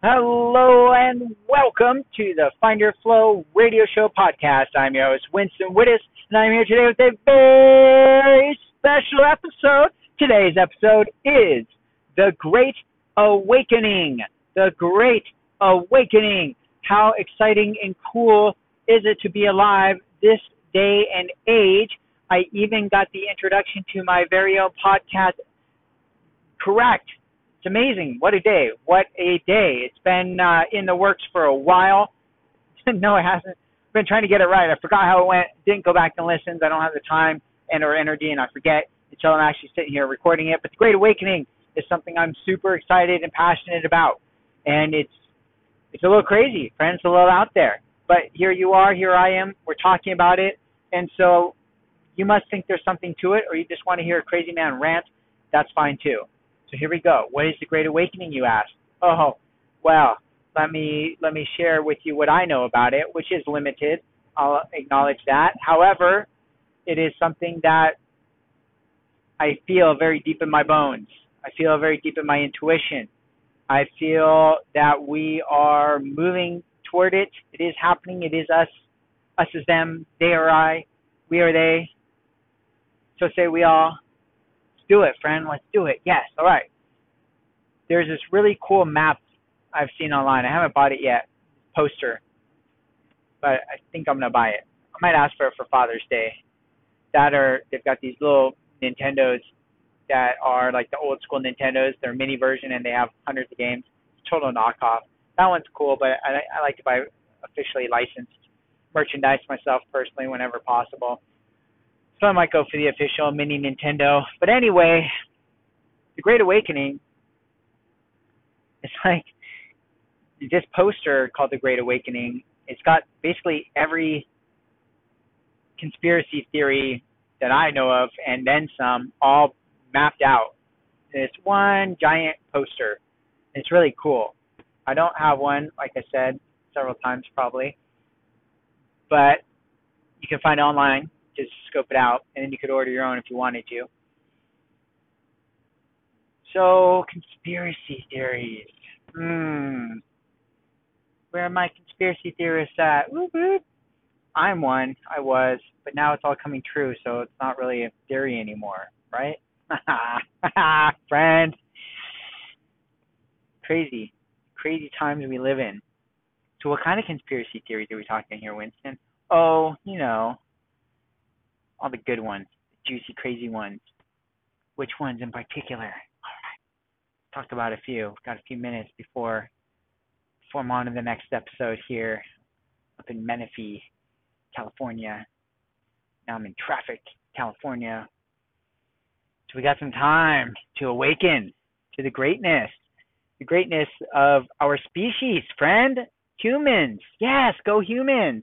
Hello and welcome to the Find Your Flow radio show podcast. I'm your host, Winston Wittes, and I'm here today with a very special episode. Today's episode is The Great Awakening. The Great Awakening. How exciting and cool is it to be alive this day and age? I even got the introduction to my very own podcast correct it's amazing. What a day. What a day. It's been uh, in the works for a while. no, it hasn't. I've been trying to get it right. I forgot how it went. Didn't go back and listen. I don't have the time and or energy, and I forget until I'm actually sitting here recording it. But the Great Awakening is something I'm super excited and passionate about, and it's it's a little crazy, friends. A little out there, but here you are. Here I am. We're talking about it, and so you must think there's something to it, or you just want to hear a crazy man rant. That's fine too. So here we go. What is the Great Awakening, you ask? Oh, well, let me let me share with you what I know about it, which is limited. I'll acknowledge that. However, it is something that I feel very deep in my bones. I feel very deep in my intuition. I feel that we are moving toward it. It is happening. It is us. Us is them. They are I. We are they. So say we all do it, friend. Let's do it. Yes. All right. There's this really cool map I've seen online. I haven't bought it yet. Poster. But I think I'm gonna buy it. I might ask for it for Father's Day. That or they've got these little Nintendos that are like the old school Nintendos. They're mini version and they have hundreds of games. Total knockoff. That one's cool, but I, I like to buy officially licensed merchandise myself personally whenever possible. So I might go for the official mini Nintendo. But anyway, the Great Awakening it's like this poster called The Great Awakening. It's got basically every conspiracy theory that I know of and then some all mapped out. It's one giant poster. It's really cool. I don't have one, like I said several times probably, but you can find it online just scope it out, and then you could order your own if you wanted to. So, conspiracy theories. Hmm. Where are my conspiracy theorists at? Whoop, whoop. I'm one. I was, but now it's all coming true, so it's not really a theory anymore, right? Friend. Crazy. Crazy times we live in. So, what kind of conspiracy theories are we talking here, Winston? Oh, you know, all the good ones, the juicy, crazy ones. Which ones in particular? All right. Talk about a few. Got a few minutes before before I'm on to the next episode here up in Menifee, California. Now I'm in traffic, California. So we got some time to awaken to the greatness, the greatness of our species, friend, humans. Yes, go humans.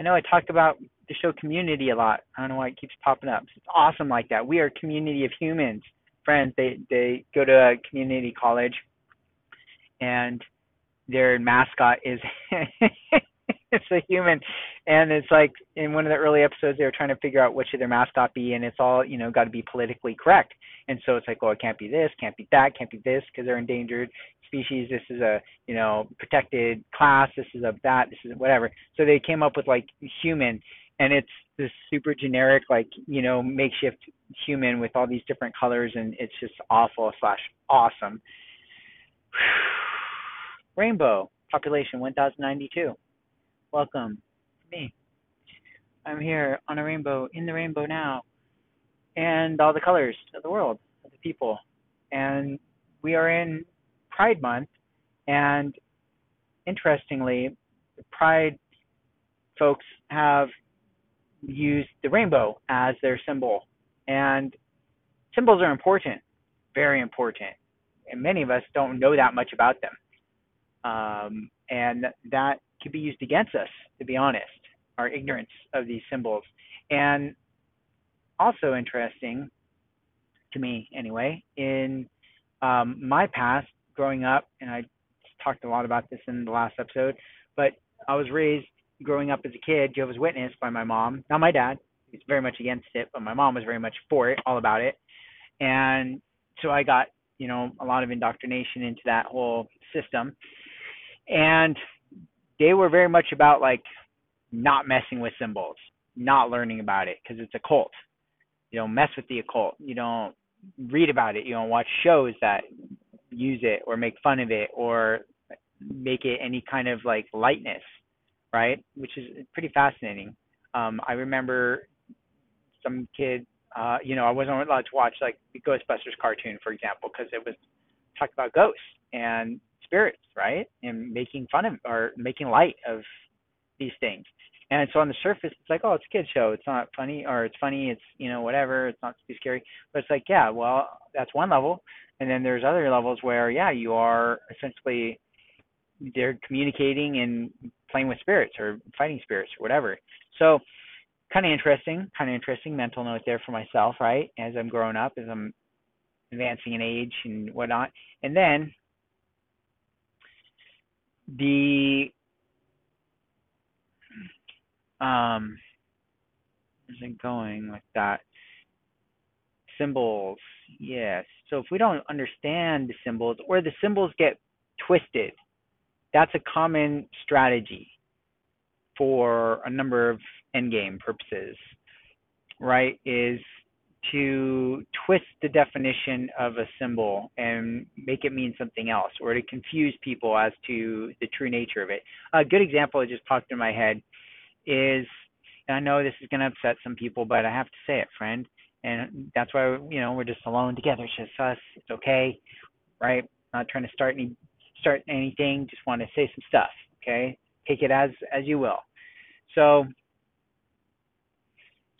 I know I talked about the show community a lot. I don't know why it keeps popping up. It's awesome like that. We are a community of humans, friends. They they go to a community college, and their mascot is it's a human, and it's like in one of the early episodes they were trying to figure out what should their mascot be, and it's all you know got to be politically correct. And so it's like, well, it can't be this, can't be that, can't be this because they're endangered species. This is a you know protected class. This is a that. This is whatever. So they came up with like human, and it's this super generic like you know makeshift human with all these different colors and it's just awful slash awesome. Rainbow population 1092 welcome me. I'm here on a rainbow in the rainbow now and all the colors of the world of the people. And we are in pride month and interestingly pride folks have use the rainbow as their symbol. And symbols are important, very important. And many of us don't know that much about them. Um, and that could be used against us, to be honest. our ignorance of these symbols. And also interesting to me, anyway, in um, my past growing up, and I talked a lot about this in the last episode, but I was raised growing up as a kid, Jehovah's Witness by my mom, not my dad. He's very much against it, but my mom was very much for it, all about it. And so I got, you know, a lot of indoctrination into that whole system. And they were very much about like not messing with symbols, not learning about it because it's a cult. You don't mess with the occult. You don't read about it. You don't watch shows that use it or make fun of it or make it any kind of like lightness, right? Which is pretty fascinating. Um, I remember some kid, uh, you know, I wasn't allowed to watch like the Ghostbusters cartoon, for example, because it was talked about ghosts and spirits, right? And making fun of or making light of these things. And so on the surface, it's like, oh, it's a kid show. It's not funny, or it's funny. It's you know whatever. It's not too scary. But it's like, yeah, well, that's one level. And then there's other levels where, yeah, you are essentially they're communicating and playing with spirits or fighting spirits or whatever. So kind of interesting, kind of interesting mental note there for myself, right? As I'm growing up, as I'm advancing in age and whatnot. And then the um is it going like that? Symbols, yes. So if we don't understand the symbols or the symbols get twisted, that's a common strategy for a number of endgame purposes, right? Is to twist the definition of a symbol and make it mean something else or to confuse people as to the true nature of it. A good example that just popped in my head is I know this is going to upset some people, but I have to say it, friend. And that's why, you know, we're just alone together. It's just us. It's okay, right? Not trying to start any start anything. Just want to say some stuff, okay? Take it as as you will. So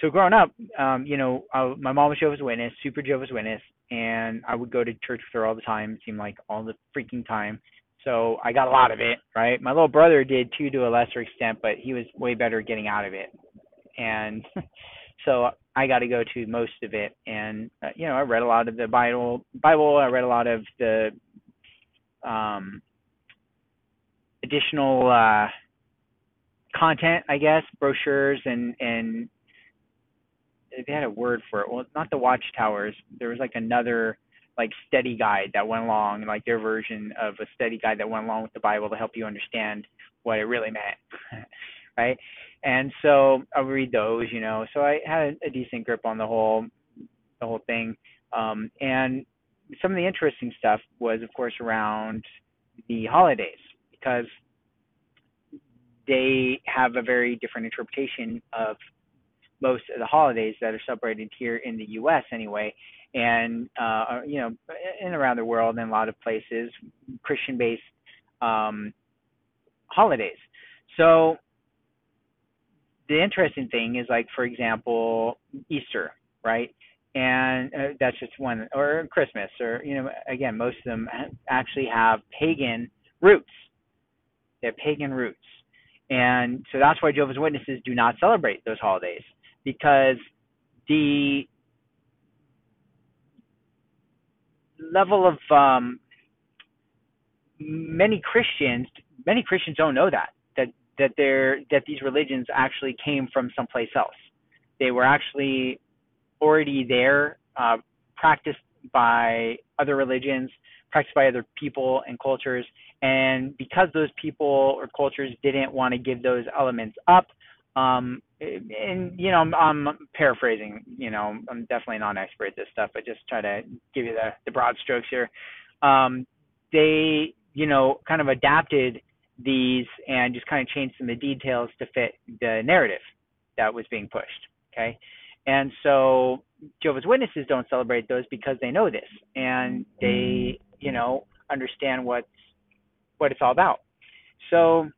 so growing up, um, you know, I, my mom was Jehovah's Witness, super Jehovah's Witness, and I would go to church with her all the time. It seemed like all the freaking time. So I got a lot of it, right? My little brother did too, to a lesser extent, but he was way better getting out of it. And so I got to go to most of it. And uh, you know, I read a lot of the Bible. Bible. I read a lot of the um, additional uh, content, I guess, brochures and and they had a word for it. Well, not the watchtowers. There was like another like study guide that went along, like their version of a study guide that went along with the Bible to help you understand what it really meant, right? And so I read those, you know. So I had a decent grip on the whole the whole thing. Um, and some of the interesting stuff was, of course, around the holidays because they have a very different interpretation of most of the holidays that are celebrated here in the U.S. anyway, and uh, you know, and around the world in a lot of places, Christian-based um, holidays. So the interesting thing is, like for example, Easter, right? And uh, that's just one, or Christmas, or you know, again, most of them actually have pagan roots. They have pagan roots. And so that's why Jehovah's Witnesses do not celebrate those holidays because the level of um, many Christians, many Christians don't know that that that they're that these religions actually came from someplace else. They were actually already there, uh, practiced by other religions, practiced by other people and cultures, and because those people or cultures didn't want to give those elements up, um, and you know, I'm, I'm paraphrasing. You know, I'm definitely not an expert at this stuff, but just try to give you the, the broad strokes here. Um, they, you know, kind of adapted these and just kind of changed some of the details to fit the narrative that was being pushed. Okay, and so Jehovah's Witnesses don't celebrate those because they know this and they, you know, understand what's what it's all about. So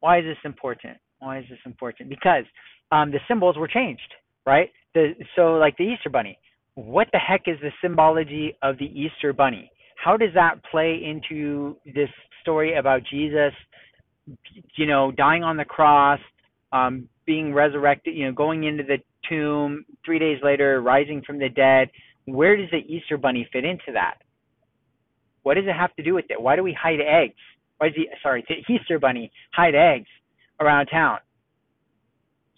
why is this important? Why is this important? Because um, the symbols were changed, right? The, so, like the Easter Bunny, what the heck is the symbology of the Easter Bunny? How does that play into this story about Jesus you know, dying on the cross, um, being resurrected, you know, going into the tomb, three days later, rising from the dead. Where does the Easter Bunny fit into that? What does it have to do with it? Why do we hide eggs? Why is the sorry, the Easter Bunny hide eggs around town?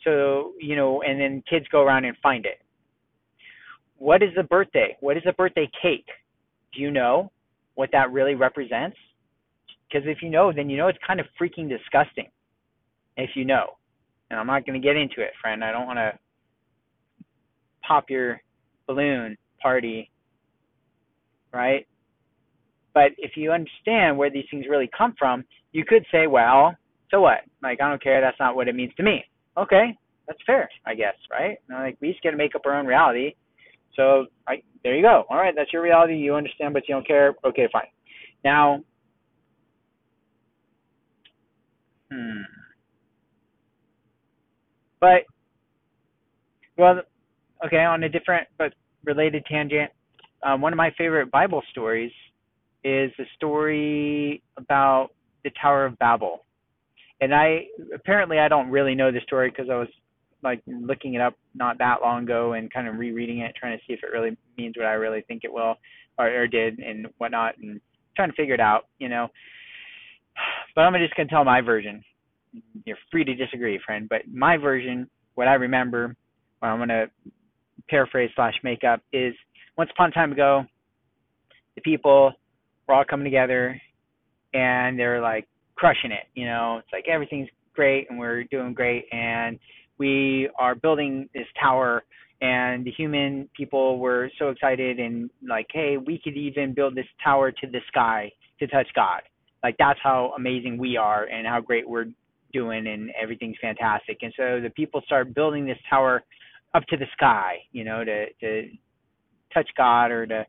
So you know, and then kids go around and find it. What is the birthday? What is the birthday cake? Do you know what that really represents? Because if you know, then you know it's kind of freaking disgusting. If you know, and I'm not going to get into it, friend. I don't want to pop your balloon party, right? But if you understand where these things really come from, you could say, well, so what? Like, I don't care. That's not what it means to me. Okay, that's fair, I guess, right? Like, we just got to make up our own reality. So, I, there you go. All right, that's your reality. You understand, but you don't care. Okay, fine. Now, hmm. But, well, okay, on a different but related tangent, um, one of my favorite Bible stories is the story about the Tower of Babel. And I apparently I don't really know the story because I was like looking it up not that long ago and kind of rereading it, trying to see if it really means what I really think it will or, or did and whatnot, and trying to figure it out, you know. But I'm just gonna tell my version. You're free to disagree, friend, but my version, what I remember, what I'm gonna paraphrase slash make up, is once upon a time ago, the people were all coming together and they're like crushing it. You know, it's like everything's great and we're doing great and we are building this tower and the human people were so excited and like, hey, we could even build this tower to the sky to touch God. Like that's how amazing we are and how great we're doing and everything's fantastic. And so the people start building this tower up to the sky, you know, to to touch God or to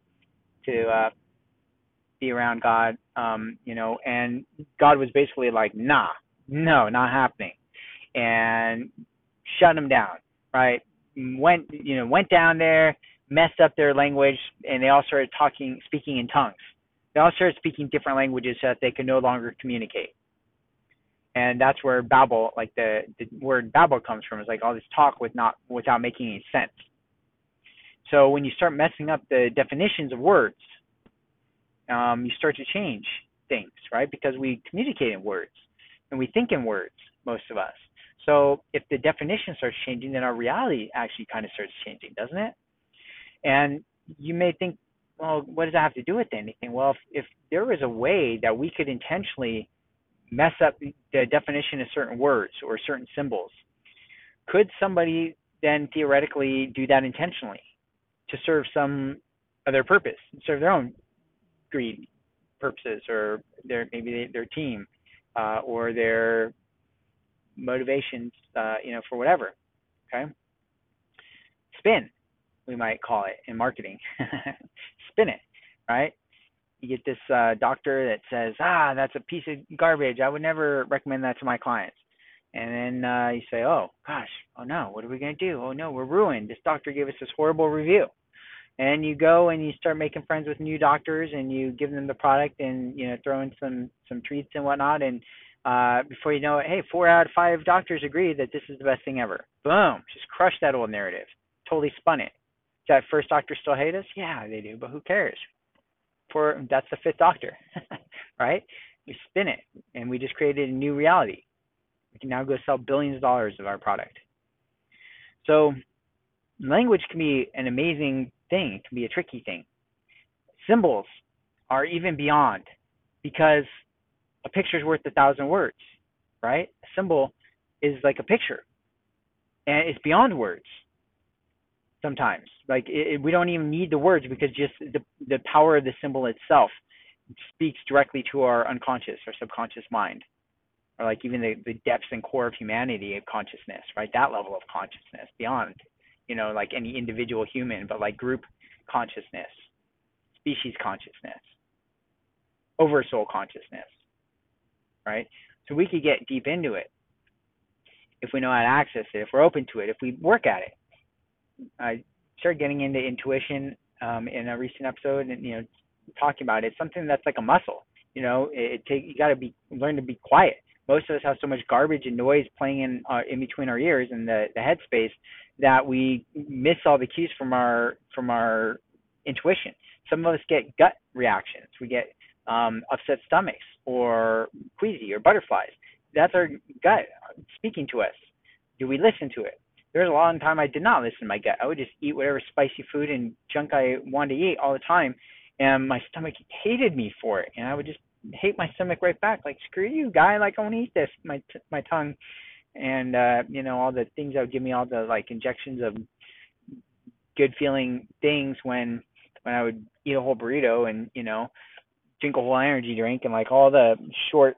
to uh be around God, um, you know, and God was basically like, nah, no, not happening, and shut them down, right? Went, you know, went down there, messed up their language, and they all started talking, speaking in tongues. They all started speaking different languages so that they could no longer communicate. And that's where Babel, like the, the word Babel comes from, is like all this talk with not without making any sense. So when you start messing up the definitions of words, um, you start to change things, right? Because we communicate in words and we think in words, most of us. So if the definition starts changing, then our reality actually kind of starts changing, doesn't it? And you may think, well, what does that have to do with anything? Well, if, if a way that we could intentionally mess up the definition of certain words or certain symbols, could somebody then theoretically do that intentionally to serve some other purpose, serve their own greed purposes or their maybe their team uh, or their motivations, uh, you know, for whatever. Okay, spin, we might call it in marketing. spin it, right? You get this uh, doctor that says, "Ah, that's a piece of garbage. I would never recommend that to my clients." And then uh, you say, "Oh gosh, oh no, what are we gonna do? Oh no, we're ruined. This doctor gave us this horrible review." and you go and you start making friends with new doctors and you give them the product and you know throw in some some treats and whatnot. And uh before you know it hey four out of five doctors agree that this is the best thing ever. Boom. Just crush that old narrative. Totally spun it. Does that first doctor still hate us? Yeah they do. But who cares for that's the fifth doctor right we spin it and we just created a new reality we can now go sell billions of dollars of our product so language can be an amazing thing. It can be a tricky thing. Symbols are even beyond because a picture is worth a thousand words, right? A symbol is like a picture and it's beyond words sometimes. Like it, it, we don't even need the words because just the, the power of the symbol itself speaks directly to our unconscious or subconscious mind or like even the, the depths and core of humanity of consciousness, right? That level of consciousness beyond, you know, like any individual human, but like group consciousness, species consciousness, oversoul consciousness, right? So we could get deep into it if we know how to access it, if we're open to it, if we work at it. I started getting into intuition um, in a recent episode, and you know, talking about it. It's something that's like a muscle. You know, it, it take you got to be learn to be quiet, most of us have so much garbage and noise playing in in between our ears and the the headspace that we miss all the cues from our from our intuition. Some of us get gut reactions. We get um, upset stomachs or queasy or butterflies. That's our gut speaking to us. Do we listen to it? There was a long time I did not listen to my gut. I would just eat whatever spicy food and junk I wanted to eat all the time, and my stomach hated me for it, and I would just hate my stomach right back. Like screw you, guy! Like I want to eat this. My t- my tongue, and uh, you know all the things that would give me all the like injections of good feeling things when when I would eat a whole burrito and you know drink a whole energy drink and like all the short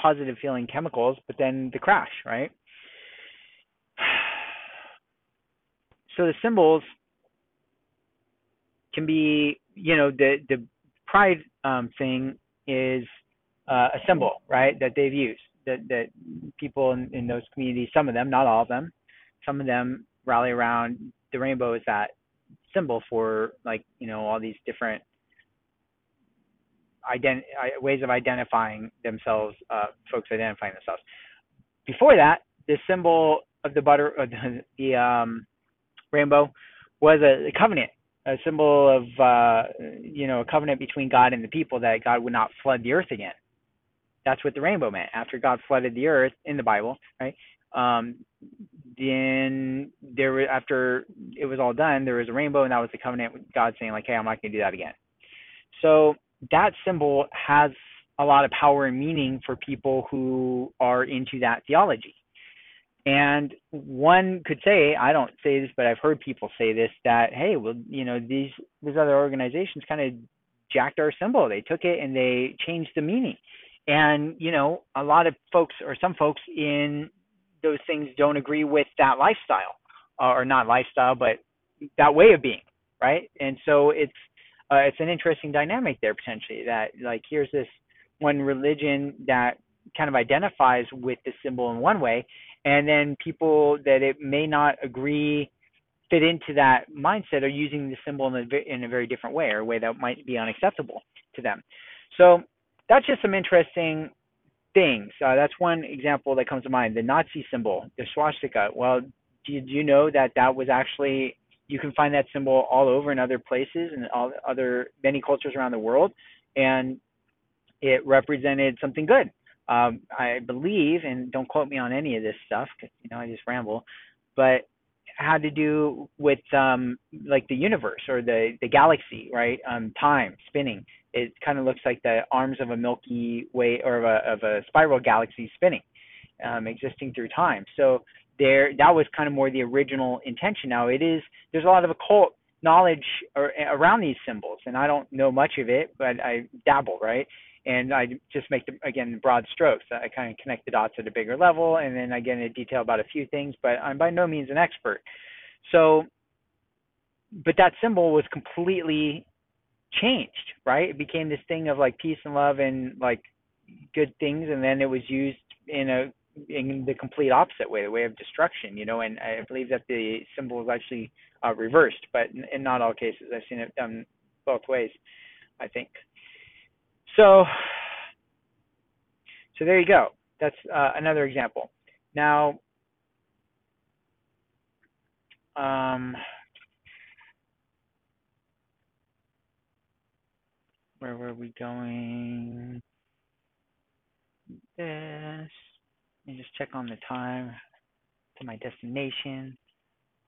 positive feeling chemicals, but then the crash, right? So the symbols can be, you know, the the pride um, thing is uh, a symbol, right? That they've used that that people in, in those communities, some of them, not all of them, some of them rally around the rainbow is that symbol for like you know all these different ident- ways of identifying themselves, uh, folks identifying themselves. Before that, the symbol of the butter, of the, the um, rainbow, was a, a covenant, a symbol of uh, you know a covenant between God and the people that God would not flood the earth again. That's what the rainbow meant. After God flooded the earth in the Bible, right? Um, then there, was after it was all done, there was a rainbow, and that was the covenant with God saying like, "Hey, I'm not going to do that again." So that symbol has a lot of power and meaning for people who are into that theology. And one could say, I don't say this, but I've heard people say this that, hey, well, you know, these these other organizations kind of jacked our symbol. They took it and they changed the meaning. And, you know, a lot of folks or some folks in those things don't agree with that lifestyle or not lifestyle, but that way of being, right? And so it's uh, it's an interesting dynamic there potentially that like here's this one religion that kind of identifies with the symbol in one way and then people that it may not agree fit into that mindset are using the symbol in a, in a very different way or a way that might be unacceptable to them. So that's just some interesting things. Uh, that's one example that comes to mind the nazi symbol the swastika. Well did you know that that was actually you can find that symbol all over in other places and all other many cultures around the world, and it represented something good. Um, I believe, and don't quote me on any of this stuff, cause, you know I just ramble, but had to do with um, like the universe or the the galaxy, right? Um, time spinning. It kind of looks like the arms of a Milky Way or of a of a spiral galaxy spinning, um, existing through time. So there that was kind of more the original intention. Now it is there's a lot of occult knowledge or, around these symbols, and I don't know much of it, but I dabble, right? And I just make the again broad strokes. I kind of connect the dots at a bigger level, and then I get into detail about a few things, but I'm by no means an expert. So, but that symbol was completely changed, right? It became this thing of like peace and love and like good things, and then it was used in a in the complete opposite way, the way of destruction, you know, and I believe that the symbol is actually uh, reversed, but in, in not all cases. I've seen it done both ways, I think. So, so there you go. That's uh, another example. Now, um, where were we going? This. Let me just check on the time to my destination.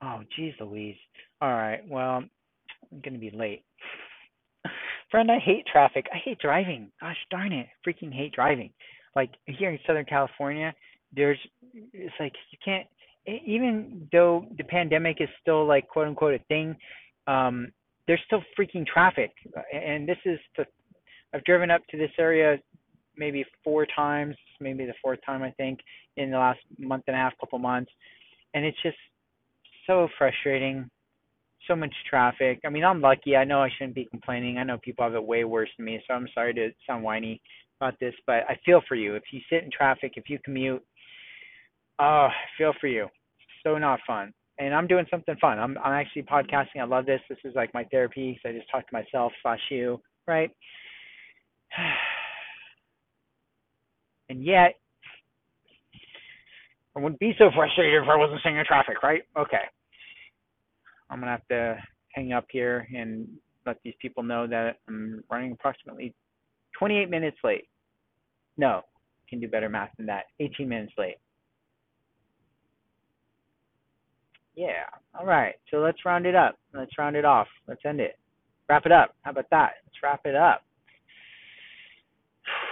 Oh, geez Louise. All right, well, I'm going to be late. Friend, I hate traffic. I hate driving. Gosh darn it. Freaking hate driving. Like here in Southern California, there's, it's like you can't, even though the pandemic is still like quote unquote a thing, um, there's still freaking traffic. And this is the, I've driven up to this area maybe four times, maybe the fourth time I think in the last month and a half, couple months, and it's just so frustrating. So much traffic. I mean, I'm lucky. I know I shouldn't be complaining. I know people have it way worse than me, so I'm sorry to sound whiny about this, but I feel for you. If you sit in traffic, if you commute, oh, I feel for you. So not fun. And I'm doing something fun. I'm I'm actually podcasting. I love this. This is like my therapy. I just talk to myself slash you, right? And yet, I wouldn't be so frustrated if I wasn't sitting in traffic, right? Okay. I'm to have to hang up here and let these people know that I'm running approximately 28 minutes late. No, can do better math than that. 18 minutes late. Yeah. All right. So let's round it up. Let's round it off. Let's end it. Wrap it up. How about that? Let's wrap it up.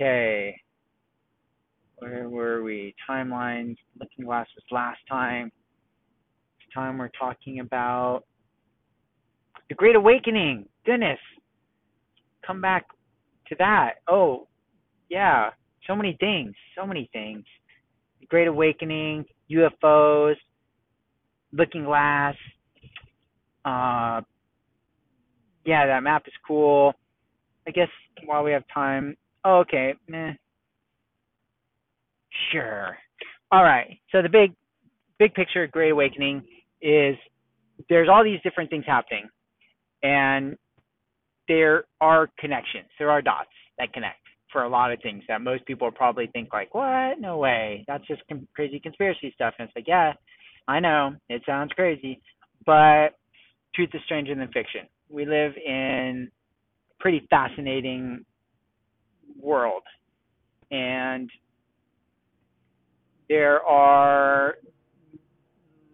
Okay. Where were we? Timelines. Looking Glass was last time. Time we're talking about the Great Awakening. Goodness. Come back to that. Oh, yeah. So many things. So many things. The Great Awakening, UFOs, Looking Glass. Uh, yeah, that map is cool. I guess while we have time. Oh, okay. Meh. Sure. All right. So the big, big picture Great Awakening is there's all these different things happening, and there are connections. There are dots that connect for a lot of things that most people probably think like, what? No way. That's just com- crazy conspiracy stuff. And it's like, yeah, I know it sounds crazy, but truth is stranger than fiction. We live in a pretty fascinating world, and there are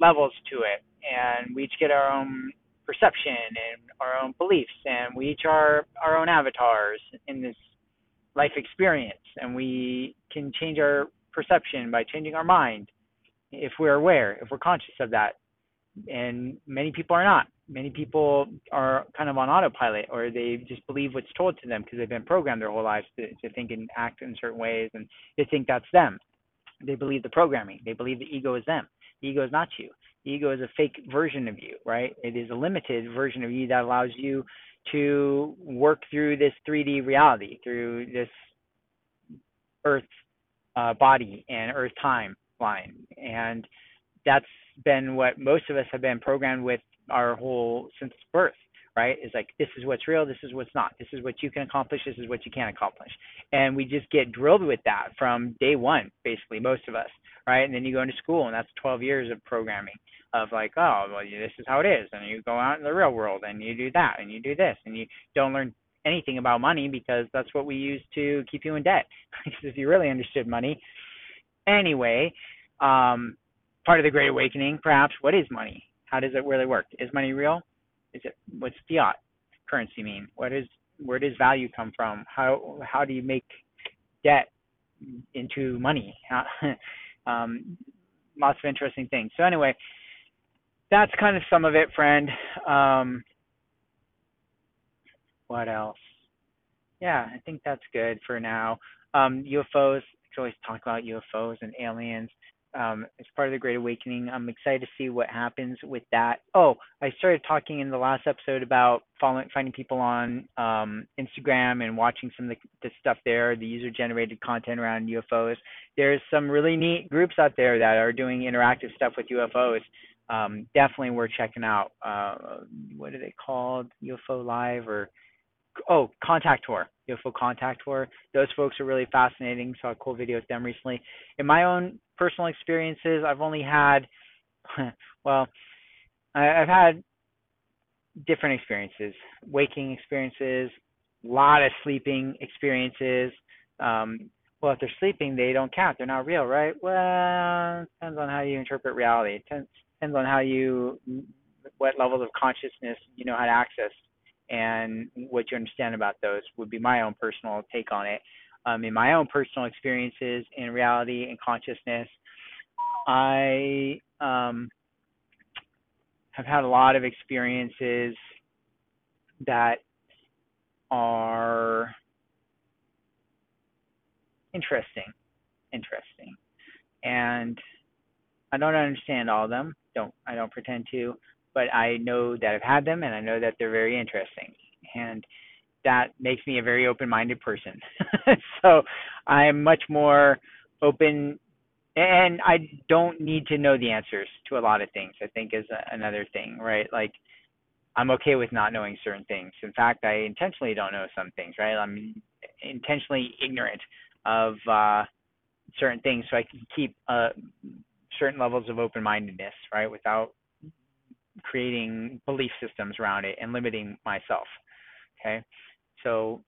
levels to it, and we each get our own perception and our own beliefs, and we each are our own avatars in this life experience, and we can change our perception by changing our mind if we're aware, if we're conscious of that. And many people are not. Many people are kind of on autopilot, or they just believe what's told to them because they've been programmed their whole lives to, to think and act in certain ways, and they think that's them. They believe the programming. They believe the ego is them. Ego is not you. Ego is a fake version of you, right? It is a limited version of you that allows you to work through this 3D reality, through this Earth uh, body and Earth time line. And that's been what most of us have been programmed with our whole since birth, right? Is like, this is what's real, this is what's not. This is what you can accomplish, this is what you can't accomplish. And we just get drilled with that from day one, basically, most of us, right? And then you go into school, and that's 12 years of programming of like, oh, well, this is how it is. And you go out in the real world and you do that and you do this and you don't learn anything about money because that's what we use to keep you in debt. if you really understood money. Anyway, um, part of the Great Awakening, perhaps, what is money? How does it really work? Is money real? Is it what's fiat currency mean? What is where does value come from? How how do you make debt into money? um, lots of interesting things. So anyway, that's kind of some of it, friend. Um, what else? Yeah, I think that's good for now. Um, UFOs, I always talk about UFOs and aliens. Um, as part of the Great Awakening, I'm excited to see what happens with that. Oh, I started talking in the last episode about following, finding people on um, Instagram and watching some of the, the stuff there, the user-generated content around UFOs. There's some really neat groups out there that are doing interactive stuff with UFOs um, definitely worth checking out. Uh, what are they called? UFO Live or oh Contact Contactor, UFO Contactor. Those folks are really fascinating. Saw a cool video with them recently. In my own personal experiences, I've only had well, I've had different experiences, waking experiences, a lot of sleeping experiences. Um, well, if they're sleeping, they don't count. They're not real, right? Well, depends on how you interpret reality. It depends on how you what levels of consciousness you know how to access and what you understand about those would be my own personal take on it. Um, in my own personal experiences in reality and consciousness, I um, have had a lot of experiences that are interesting, interesting, and I don't understand all of them. Don't I don't pretend to, but I know that I've had them and I know that they're very interesting. And that makes me a very open-minded person. so I'm much more open and I don't need to know the answers to a lot of things. I think is another thing, right? Like I'm okay with not knowing certain things. In fact, I intentionally don't know some things, right? I'm intentionally ignorant of uh, certain things so I can keep uh, certain levels of open mindedness, right, without creating belief systems around it and limiting myself. Okay. So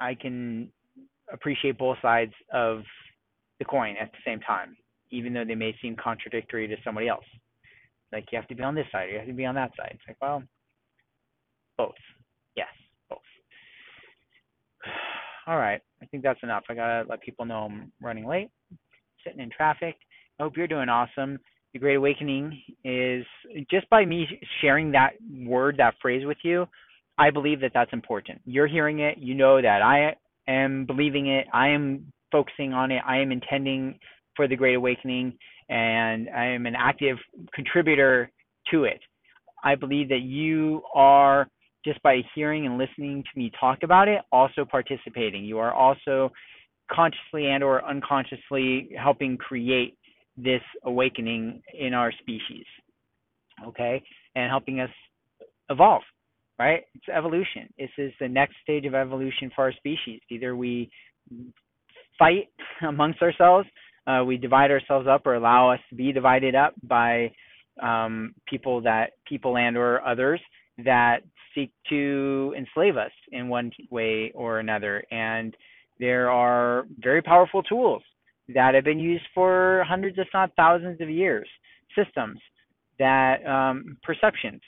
I can appreciate both sides of the coin at the same time, even though they may seem contradictory to somebody else. Like you have to be on this side, or you have to be on that side. It's like, well, both. Yes, both. All right. I think that's enough. I gotta let people know I'm running late, sitting in traffic. I hope you're doing awesome. The Great Awakening is just by me sharing that word, that phrase with you, I believe that that's important. You're hearing it, you know that. I am believing it, I am focusing on it, I am intending for the Great Awakening, and I am an active contributor to it. I believe that you are just by hearing and listening to me talk about it also participating. You are also consciously and or unconsciously helping create this awakening in our species okay? And helping us evolve right? It's evolution. This is the next stage of evolution for our species. Either we fight amongst ourselves uh, we divide ourselves up or allow us to be divided up by um, people that people and or others that seek to enslave us in one way or another. And there are very powerful tools that have been used for hundreds, if not thousands of years, systems that um, perceptions,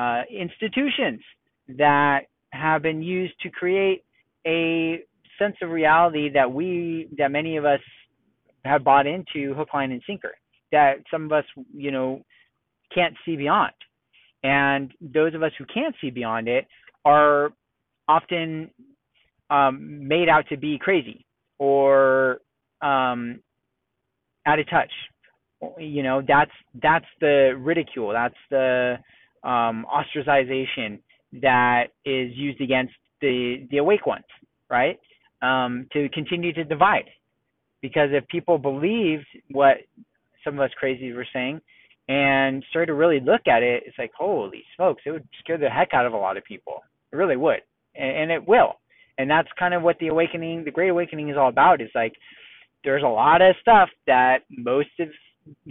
uh, institutions that have been used to create a sense of reality that we, that many of us have bought into hook, line, and sinker, that some of us, you know, can't see beyond. And those of us who can't see beyond it are often um, made out to be crazy or um, out of touch. You know, that's that's the ridicule. That's the um, ostracization that is used against the the awake ones, right? Um, to continue to divide, because if people believed what some of us crazies were saying, and started to really look at it, it's like, holy smokes, it would scare the heck out of a lot of people. It really would. And, and it will. And that's kind of what the awakening, the great awakening is all about. Is like there's a lot of stuff that most of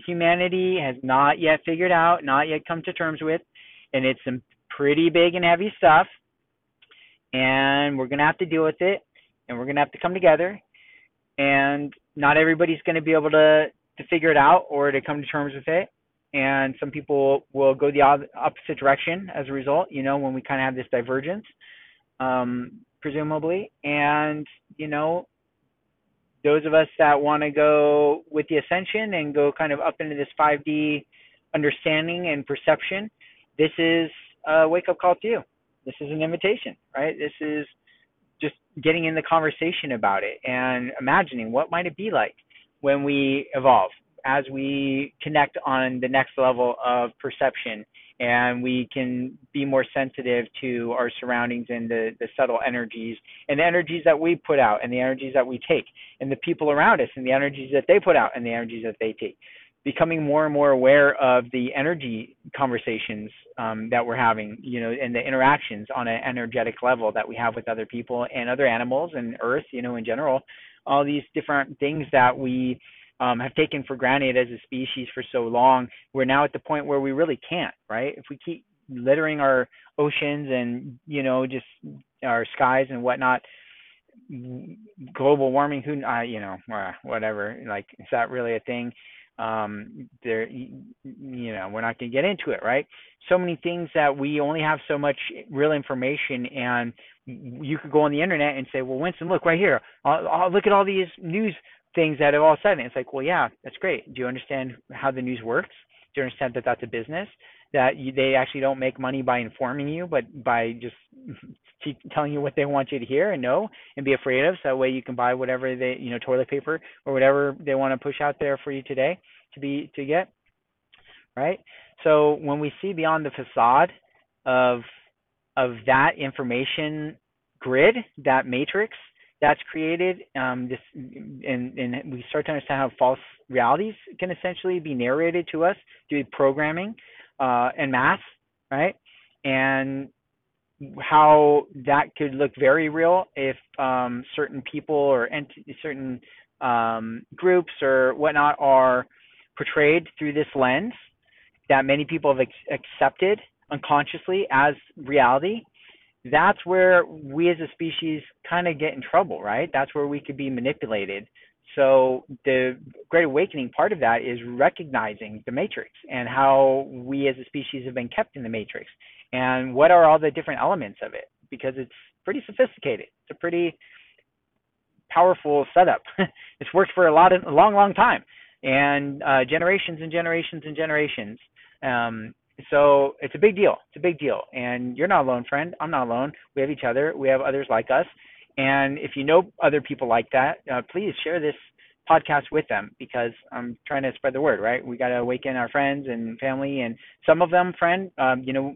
humanity has not yet figured out, not yet come to terms with, and it's some pretty big and heavy stuff. And we're gonna have to deal with it, and we're gonna have to come together. And not everybody's gonna be able to to figure it out or to come to terms with it and some people will go the opposite direction as a result you know when we kind of have this divergence um, presumably and you know those of us that want to go with the ascension and go kind of up into this 5d understanding and perception this is a wake up call to you. This is an invitation right? This is just getting in the conversation about it and imagining what might it be like when we evolve as we connect on the next level of perception and we can be more sensitive to our surroundings and the, the subtle energies and the energies that we put out and the energies that we take and the people around us and the energies that they put out and the energies that they take becoming more and more aware of the energy conversations um, that we're having you know and the interactions on an energetic level that we have with other people and other animals and earth you know in general all these different things that we um, have taken for granted as a species for so long, we're now at the point where we really can't, right? If we keep littering our oceans and you know just our skies and whatnot, global warming, who, uh, you know, uh, whatever, like is that really a thing? Um, there, you know, we're not going to get into it, right? So many things that we only have so much real information, and you could go on the internet and say, well, Winston, look right here. I'll, I'll look at all these news things that all of a sudden it's like, well, yeah, that's great. Do you understand how the news works? Do you understand that that's a business? That you, they actually don't make money by informing you, but by just telling you what they want you to hear and know and be afraid of. So that way you can buy whatever they, you know, toilet paper or whatever they want to push out there for you today to be to get. Right. So when we see beyond the facade of of that information grid, that matrix, that's created um, this and, and we start to understand how false realities can essentially be narrated to us through programming uh, and math right and how that could look very real if um, certain people or ent- certain um, groups or whatnot are portrayed through this lens that many people have ex- accepted unconsciously as reality, that's where we as a species kind of get in trouble, right? That's where we could be manipulated. So the Great Awakening part of that is recognizing the matrix and how we as a species have been kept in the matrix and what are all the different elements of it because it's pretty sophisticated. It's a pretty powerful setup. it's worked for a lot of a long, long time and uh, generations and generations and generations. Um, so it's a big deal. It's a big deal. And you're not alone, friend. I'm not alone. We have each other. We have others like us. And if you know other people like that, uh, please share this podcast with them because I'm trying to spread the word, right? We got to awaken our friends and family, and some of them, friend, um, you know,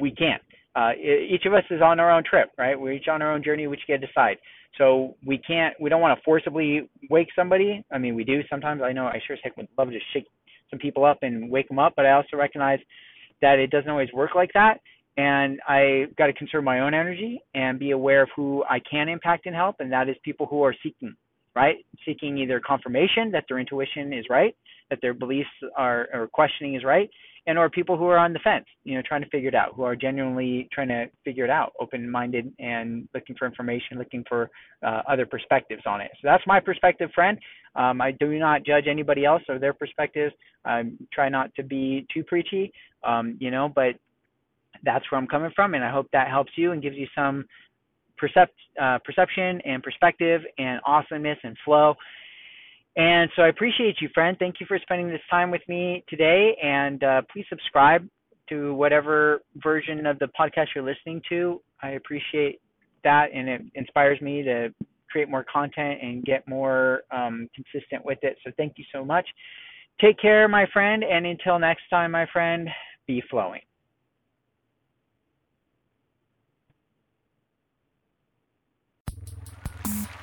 we can't. Uh, each of us is on our own trip, right? We're each on our own journey, which you get to decide. So we can't, we don't want to forcibly wake somebody. I mean, we do sometimes. I know I sure as heck would love to shake some people up and wake them up, but I also recognize that it doesn't always work like that. And I got to conserve my own energy and be aware of who I can impact and help, and that is people who are seeking right? Seeking either confirmation that their intuition is right, that their beliefs are or questioning is right, and or people who are on the fence, you know, trying to figure it out, who are genuinely trying to figure it out, open-minded and looking for information, looking for uh, other perspectives on it. So that's my perspective, friend. Um, I do not judge anybody else or their perspectives. I try not to be too preachy, um, you know, but that's where I'm coming from, and I hope that helps you and gives you some percept, uh, perception and perspective and awesomeness and flow. And so I appreciate you, friend. Thank you for spending this time with me today. And uh, please subscribe to whatever version of the podcast you're listening to. I appreciate that, and it inspires me to create more content and get more um, consistent with it. So thank you so much. Take care, my friend. And until next time, my friend, be flowing.